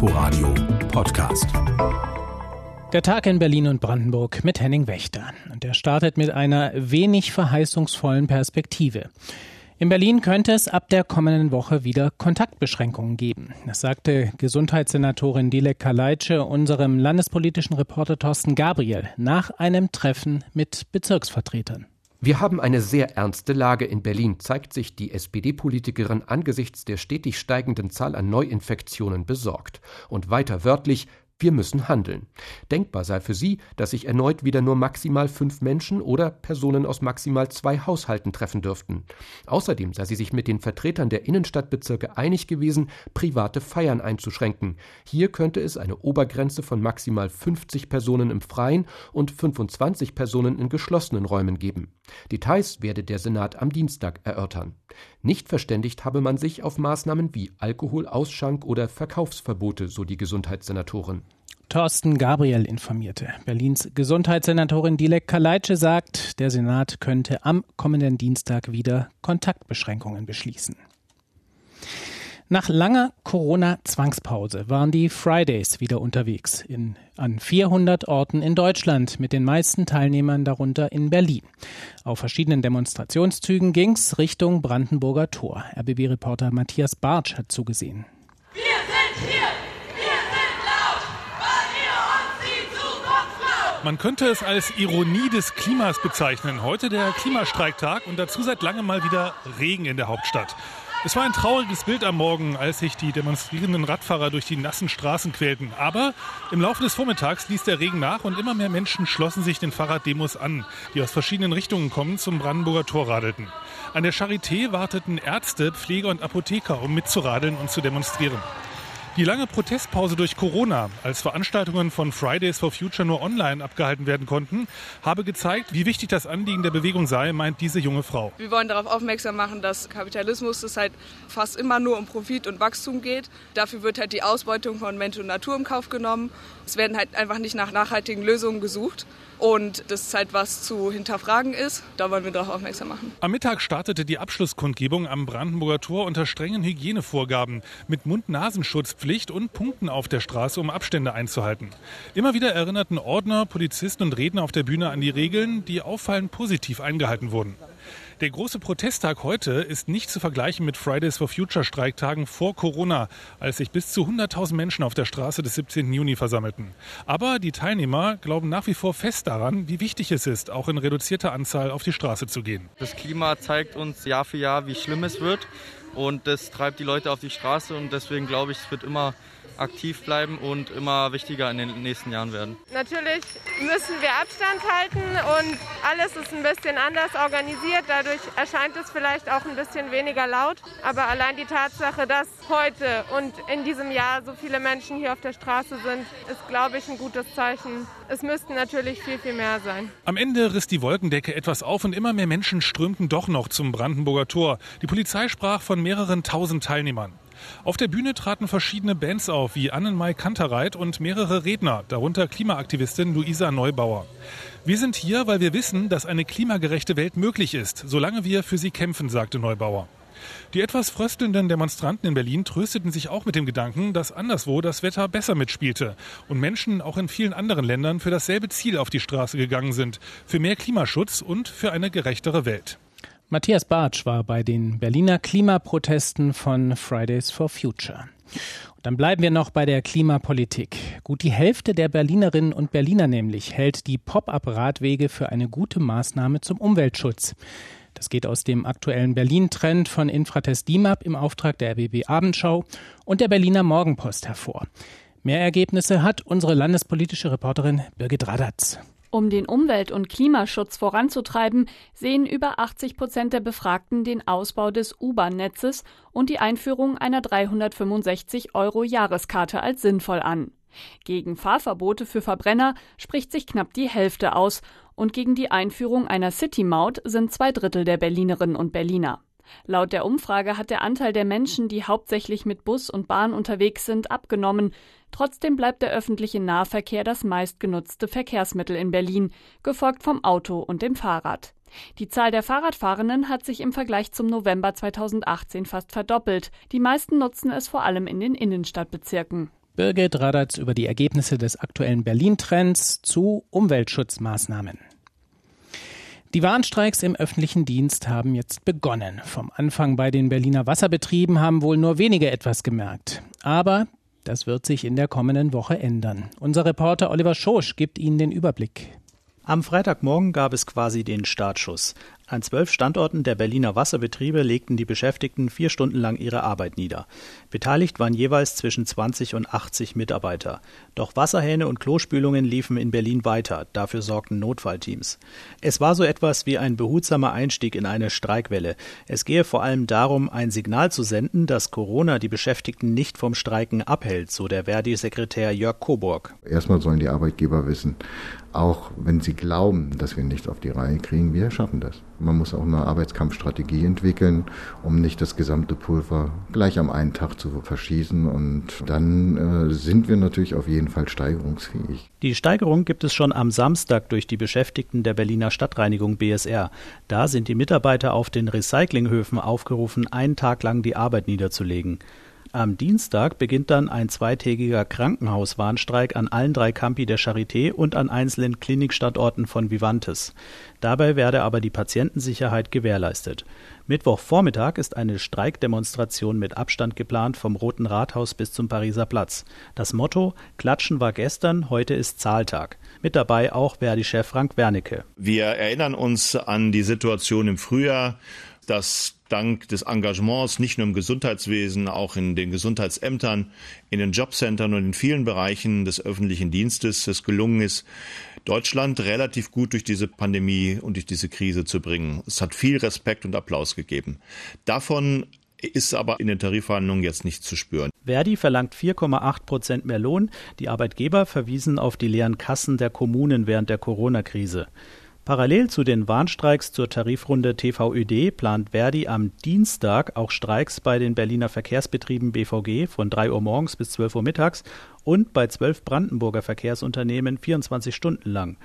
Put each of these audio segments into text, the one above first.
Inforadio Podcast. Der Tag in Berlin und Brandenburg mit Henning Wächter. Und er startet mit einer wenig verheißungsvollen Perspektive. In Berlin könnte es ab der kommenden Woche wieder Kontaktbeschränkungen geben. Das sagte Gesundheitssenatorin Dilek Kaleitsche unserem landespolitischen Reporter Thorsten Gabriel nach einem Treffen mit Bezirksvertretern. Wir haben eine sehr ernste Lage in Berlin, zeigt sich die SPD-Politikerin angesichts der stetig steigenden Zahl an Neuinfektionen besorgt. Und weiter wörtlich, wir müssen handeln. Denkbar sei für sie, dass sich erneut wieder nur maximal fünf Menschen oder Personen aus maximal zwei Haushalten treffen dürften. Außerdem sei sie sich mit den Vertretern der Innenstadtbezirke einig gewesen, private Feiern einzuschränken. Hier könnte es eine Obergrenze von maximal 50 Personen im Freien und 25 Personen in geschlossenen Räumen geben. Details werde der Senat am Dienstag erörtern. Nicht verständigt habe man sich auf Maßnahmen wie Alkoholausschank oder Verkaufsverbote, so die Gesundheitssenatorin. Thorsten Gabriel informierte. Berlins Gesundheitssenatorin Dilek Kaleitsche sagt, der Senat könnte am kommenden Dienstag wieder Kontaktbeschränkungen beschließen. Nach langer Corona-Zwangspause waren die Fridays wieder unterwegs in, an 400 Orten in Deutschland mit den meisten Teilnehmern darunter in Berlin. Auf verschiedenen Demonstrationszügen ging's Richtung Brandenburger Tor. RBB-Reporter Matthias Bartsch hat zugesehen. Wir sind hier! Man könnte es als Ironie des Klimas bezeichnen. Heute der Klimastreiktag und dazu seit langem mal wieder Regen in der Hauptstadt. Es war ein trauriges Bild am Morgen, als sich die demonstrierenden Radfahrer durch die nassen Straßen quälten. Aber im Laufe des Vormittags ließ der Regen nach und immer mehr Menschen schlossen sich den Fahrraddemos an, die aus verschiedenen Richtungen kommen, zum Brandenburger Tor radelten. An der Charité warteten Ärzte, Pfleger und Apotheker, um mitzuradeln und zu demonstrieren. Die lange Protestpause durch Corona, als Veranstaltungen von Fridays for Future nur online abgehalten werden konnten, habe gezeigt, wie wichtig das Anliegen der Bewegung sei, meint diese junge Frau. Wir wollen darauf aufmerksam machen, dass Kapitalismus es halt fast immer nur um Profit und Wachstum geht. Dafür wird halt die Ausbeutung von Mensch und Natur im Kauf genommen. Es werden halt einfach nicht nach nachhaltigen Lösungen gesucht. Und das ist halt was zu hinterfragen ist. Da wollen wir darauf aufmerksam machen. Am Mittag startete die Abschlusskundgebung am Brandenburger Tor unter strengen Hygienevorgaben mit Mund-Nasenschutzpflicht und Punkten auf der Straße, um Abstände einzuhalten. Immer wieder erinnerten Ordner, Polizisten und Redner auf der Bühne an die Regeln, die auffallend positiv eingehalten wurden. Der große Protesttag heute ist nicht zu vergleichen mit Fridays for Future Streiktagen vor Corona, als sich bis zu 100.000 Menschen auf der Straße des 17. Juni versammelten. Aber die Teilnehmer glauben nach wie vor fest daran, wie wichtig es ist, auch in reduzierter Anzahl auf die Straße zu gehen. Das Klima zeigt uns Jahr für Jahr, wie schlimm es wird. Und das treibt die Leute auf die Straße und deswegen glaube ich, es wird immer aktiv bleiben und immer wichtiger in den nächsten Jahren werden. Natürlich müssen wir Abstand halten und alles ist ein bisschen anders organisiert. Dadurch erscheint es vielleicht auch ein bisschen weniger laut. Aber allein die Tatsache, dass heute und in diesem Jahr so viele Menschen hier auf der Straße sind, ist, glaube ich, ein gutes Zeichen. Es müssten natürlich viel, viel mehr sein. Am Ende riss die Wolkendecke etwas auf und immer mehr Menschen strömten doch noch zum Brandenburger Tor. Die Polizei sprach von mehreren tausend Teilnehmern. Auf der Bühne traten verschiedene Bands auf, wie Annenmai Kantereit und mehrere Redner, darunter Klimaaktivistin Luisa Neubauer. Wir sind hier, weil wir wissen, dass eine klimagerechte Welt möglich ist, solange wir für sie kämpfen, sagte Neubauer. Die etwas fröstelnden Demonstranten in Berlin trösteten sich auch mit dem Gedanken, dass anderswo das Wetter besser mitspielte und Menschen auch in vielen anderen Ländern für dasselbe Ziel auf die Straße gegangen sind, für mehr Klimaschutz und für eine gerechtere Welt. Matthias Bartsch war bei den Berliner Klimaprotesten von Fridays for Future. Und dann bleiben wir noch bei der Klimapolitik. Gut die Hälfte der Berlinerinnen und Berliner nämlich hält die Pop-up-Radwege für eine gute Maßnahme zum Umweltschutz. Das geht aus dem aktuellen Berlin-Trend von Infratest DIMAP im Auftrag der RBB Abendschau und der Berliner Morgenpost hervor. Mehr Ergebnisse hat unsere landespolitische Reporterin Birgit Radatz. Um den Umwelt- und Klimaschutz voranzutreiben, sehen über 80 Prozent der Befragten den Ausbau des U-Bahn-Netzes und die Einführung einer 365 Euro Jahreskarte als sinnvoll an. Gegen Fahrverbote für Verbrenner spricht sich knapp die Hälfte aus und gegen die Einführung einer City-Maut sind zwei Drittel der Berlinerinnen und Berliner. Laut der Umfrage hat der Anteil der Menschen, die hauptsächlich mit Bus und Bahn unterwegs sind, abgenommen. Trotzdem bleibt der öffentliche Nahverkehr das meistgenutzte Verkehrsmittel in Berlin, gefolgt vom Auto und dem Fahrrad. Die Zahl der Fahrradfahrenden hat sich im Vergleich zum November 2018 fast verdoppelt. Die meisten nutzen es vor allem in den Innenstadtbezirken. Birgit Radatz über die Ergebnisse des aktuellen Berlin-Trends zu Umweltschutzmaßnahmen. Die Warnstreiks im öffentlichen Dienst haben jetzt begonnen. Vom Anfang bei den Berliner Wasserbetrieben haben wohl nur wenige etwas gemerkt. Aber das wird sich in der kommenden Woche ändern. Unser Reporter Oliver Schosch gibt Ihnen den Überblick. Am Freitagmorgen gab es quasi den Startschuss. An zwölf Standorten der Berliner Wasserbetriebe legten die Beschäftigten vier Stunden lang ihre Arbeit nieder. Beteiligt waren jeweils zwischen 20 und 80 Mitarbeiter. Doch Wasserhähne und Klospülungen liefen in Berlin weiter. Dafür sorgten Notfallteams. Es war so etwas wie ein behutsamer Einstieg in eine Streikwelle. Es gehe vor allem darum, ein Signal zu senden, dass Corona die Beschäftigten nicht vom Streiken abhält, so der Verdi-Sekretär Jörg Coburg. Erstmal sollen die Arbeitgeber wissen, auch wenn sie glauben, dass wir nichts auf die Reihe kriegen, wir schaffen das. Man muss auch eine Arbeitskampfstrategie entwickeln, um nicht das gesamte Pulver gleich am einen Tag zu verschießen. Und dann äh, sind wir natürlich auf jeden Fall steigerungsfähig. Die Steigerung gibt es schon am Samstag durch die Beschäftigten der Berliner Stadtreinigung BSR. Da sind die Mitarbeiter auf den Recyclinghöfen aufgerufen, einen Tag lang die Arbeit niederzulegen. Am Dienstag beginnt dann ein zweitägiger Krankenhauswarnstreik an allen drei Campi der Charité und an einzelnen Klinikstandorten von Vivantes. Dabei werde aber die Patientensicherheit gewährleistet. Mittwochvormittag ist eine Streikdemonstration mit Abstand geplant vom Roten Rathaus bis zum Pariser Platz. Das Motto Klatschen war gestern, heute ist Zahltag. Mit dabei auch Verdi-Chef Frank Wernicke. Wir erinnern uns an die Situation im Frühjahr, dass dank des Engagements nicht nur im Gesundheitswesen, auch in den Gesundheitsämtern, in den Jobcentern und in vielen Bereichen des öffentlichen Dienstes es gelungen ist, Deutschland relativ gut durch diese Pandemie und durch diese Krise zu bringen. Es hat viel Respekt und Applaus gegeben. Davon ist aber in den Tarifverhandlungen jetzt nicht zu spüren. Verdi verlangt 4,8 Prozent mehr Lohn. Die Arbeitgeber verwiesen auf die leeren Kassen der Kommunen während der Corona-Krise. Parallel zu den Warnstreiks zur Tarifrunde TVÖD plant Verdi am Dienstag auch Streiks bei den Berliner Verkehrsbetrieben BVG von 3 Uhr morgens bis 12 Uhr mittags und bei zwölf Brandenburger Verkehrsunternehmen 24 Stunden lang.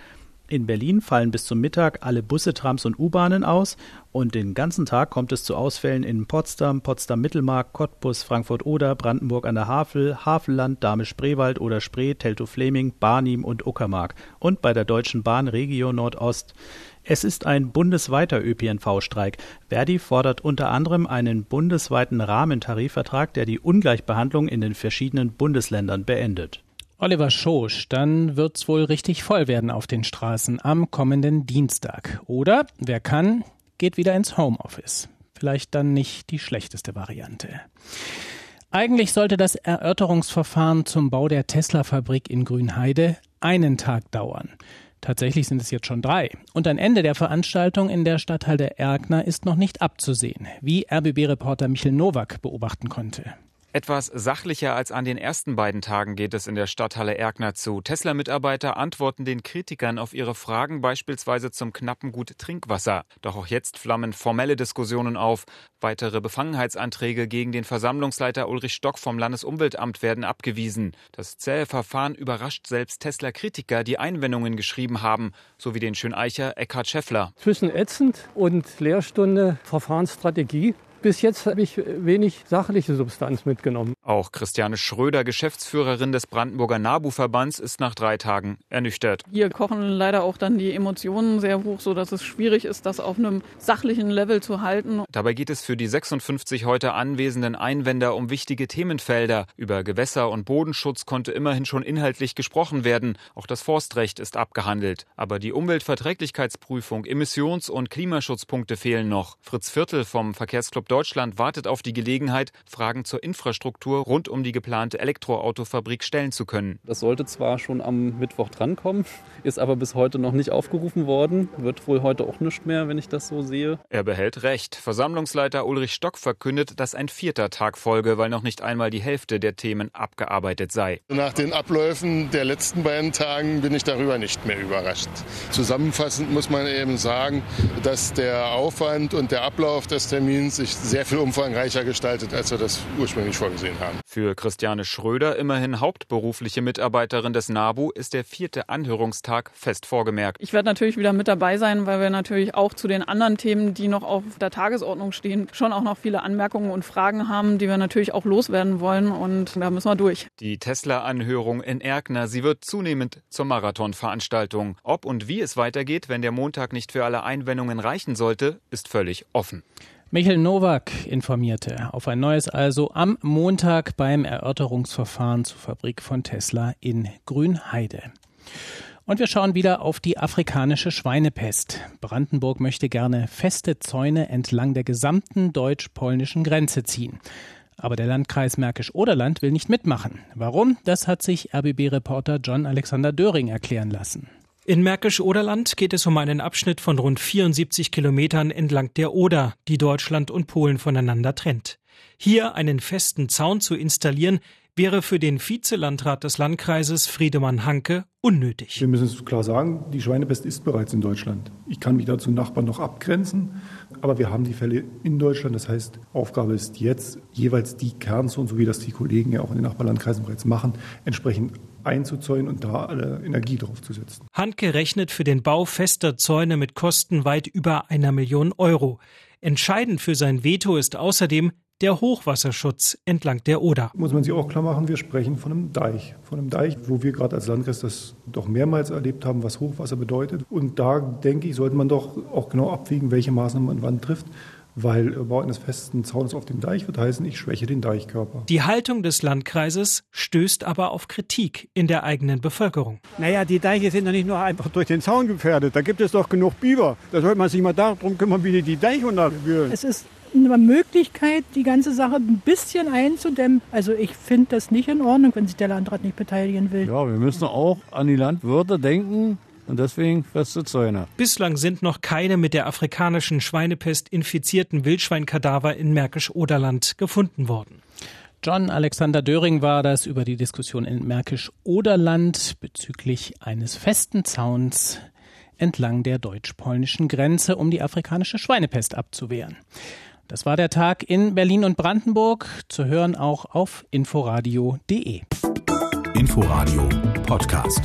In Berlin fallen bis zum Mittag alle Busse, Trams und U-Bahnen aus und den ganzen Tag kommt es zu Ausfällen in Potsdam, Potsdam-Mittelmark, Cottbus, Frankfurt-Oder, Brandenburg an der Havel, Havelland, Dahme-Spreewald oder Spree, Teltow-Fleming, Barnim und Uckermark und bei der Deutschen Bahn Regio Nordost. Es ist ein bundesweiter ÖPNV-Streik. Verdi fordert unter anderem einen bundesweiten Rahmentarifvertrag, der die Ungleichbehandlung in den verschiedenen Bundesländern beendet. Oliver Schosch, dann wird's wohl richtig voll werden auf den Straßen am kommenden Dienstag. Oder wer kann, geht wieder ins Homeoffice. Vielleicht dann nicht die schlechteste Variante. Eigentlich sollte das Erörterungsverfahren zum Bau der Tesla-Fabrik in Grünheide einen Tag dauern. Tatsächlich sind es jetzt schon drei. Und ein Ende der Veranstaltung in der Stadthalle Erkner ist noch nicht abzusehen, wie RBB-Reporter Michel Nowak beobachten konnte. Etwas sachlicher als an den ersten beiden Tagen geht es in der Stadthalle Erkner zu. Tesla-Mitarbeiter antworten den Kritikern auf ihre Fragen beispielsweise zum knappen Gut Trinkwasser. Doch auch jetzt flammen formelle Diskussionen auf. Weitere Befangenheitsanträge gegen den Versammlungsleiter Ulrich Stock vom Landesumweltamt werden abgewiesen. Das zähe Verfahren überrascht selbst Tesla-Kritiker, die Einwendungen geschrieben haben, sowie den Schöneicher Eckhard Scheffler. Zwischen ätzend und Lehrstunde Verfahrensstrategie bis jetzt habe ich wenig sachliche Substanz mitgenommen. Auch Christiane Schröder, Geschäftsführerin des Brandenburger NABU-Verbands, ist nach drei Tagen ernüchtert. Hier kochen leider auch dann die Emotionen sehr hoch, sodass es schwierig ist, das auf einem sachlichen Level zu halten. Dabei geht es für die 56 heute anwesenden Einwender um wichtige Themenfelder. Über Gewässer- und Bodenschutz konnte immerhin schon inhaltlich gesprochen werden. Auch das Forstrecht ist abgehandelt. Aber die Umweltverträglichkeitsprüfung, Emissions- und Klimaschutzpunkte fehlen noch. Fritz Viertel vom Verkehrsclub Deutschland wartet auf die Gelegenheit, Fragen zur Infrastruktur rund um die geplante Elektroautofabrik stellen zu können. Das sollte zwar schon am Mittwoch drankommen, ist aber bis heute noch nicht aufgerufen worden. Wird wohl heute auch nicht mehr, wenn ich das so sehe. Er behält recht. Versammlungsleiter Ulrich Stock verkündet, dass ein vierter Tag folge, weil noch nicht einmal die Hälfte der Themen abgearbeitet sei. Nach den Abläufen der letzten beiden Tagen bin ich darüber nicht mehr überrascht. Zusammenfassend muss man eben sagen, dass der Aufwand und der Ablauf des Termins sich sehr viel umfangreicher gestaltet, als wir das ursprünglich vorgesehen haben. Für Christiane Schröder, immerhin hauptberufliche Mitarbeiterin des NABU, ist der vierte Anhörungstag fest vorgemerkt. Ich werde natürlich wieder mit dabei sein, weil wir natürlich auch zu den anderen Themen, die noch auf der Tagesordnung stehen, schon auch noch viele Anmerkungen und Fragen haben, die wir natürlich auch loswerden wollen. Und da müssen wir durch. Die Tesla-Anhörung in Erkner, sie wird zunehmend zur Marathonveranstaltung. Ob und wie es weitergeht, wenn der Montag nicht für alle Einwendungen reichen sollte, ist völlig offen. Michael Nowak informierte auf ein neues also am Montag beim Erörterungsverfahren zur Fabrik von Tesla in Grünheide. Und wir schauen wieder auf die afrikanische Schweinepest. Brandenburg möchte gerne feste Zäune entlang der gesamten deutsch-polnischen Grenze ziehen. Aber der Landkreis Märkisch-Oderland will nicht mitmachen. Warum? Das hat sich RBB-Reporter John Alexander Döring erklären lassen. In Märkisch-Oderland geht es um einen Abschnitt von rund 74 Kilometern entlang der Oder, die Deutschland und Polen voneinander trennt. Hier einen festen Zaun zu installieren, wäre für den Vizelandrat des Landkreises Friedemann Hanke unnötig. Wir müssen es klar sagen, die Schweinepest ist bereits in Deutschland. Ich kann mich dazu Nachbarn noch abgrenzen, aber wir haben die Fälle in Deutschland. Das heißt, Aufgabe ist jetzt, jeweils die Kernzonen, so wie das die Kollegen ja auch in den Nachbarlandkreisen bereits machen, entsprechend einzuzäunen und da alle Energie drauf zu setzen. Handke rechnet für den Bau fester Zäune mit Kosten weit über einer Million Euro. Entscheidend für sein Veto ist außerdem der Hochwasserschutz entlang der Oder. Muss man sich auch klar machen, wir sprechen von einem Deich. Von einem Deich, wo wir gerade als Landkreis das doch mehrmals erlebt haben, was Hochwasser bedeutet. Und da, denke ich, sollte man doch auch genau abwägen, welche Maßnahmen man wann trifft weil Bau eines festen Zaunes auf dem Deich wird heißen, ich schwäche den Deichkörper. Die Haltung des Landkreises stößt aber auf Kritik in der eigenen Bevölkerung. Naja, die Deiche sind ja nicht nur einfach durch den Zaun gefährdet. Da gibt es doch genug Biber. Da sollte man sich mal darum kümmern, wie die die Deiche unterwühlen. Es ist eine Möglichkeit, die ganze Sache ein bisschen einzudämmen. Also ich finde das nicht in Ordnung, wenn sich der Landrat nicht beteiligen will. Ja, wir müssen auch an die Landwirte denken, und deswegen feste Zäune. Bislang sind noch keine mit der afrikanischen Schweinepest infizierten Wildschweinkadaver in Märkisch-Oderland gefunden worden. John Alexander Döring war das über die Diskussion in Märkisch-Oderland bezüglich eines festen Zauns entlang der deutsch-polnischen Grenze, um die afrikanische Schweinepest abzuwehren. Das war der Tag in Berlin und Brandenburg, zu hören auch auf inforadio.de. Inforadio Podcast.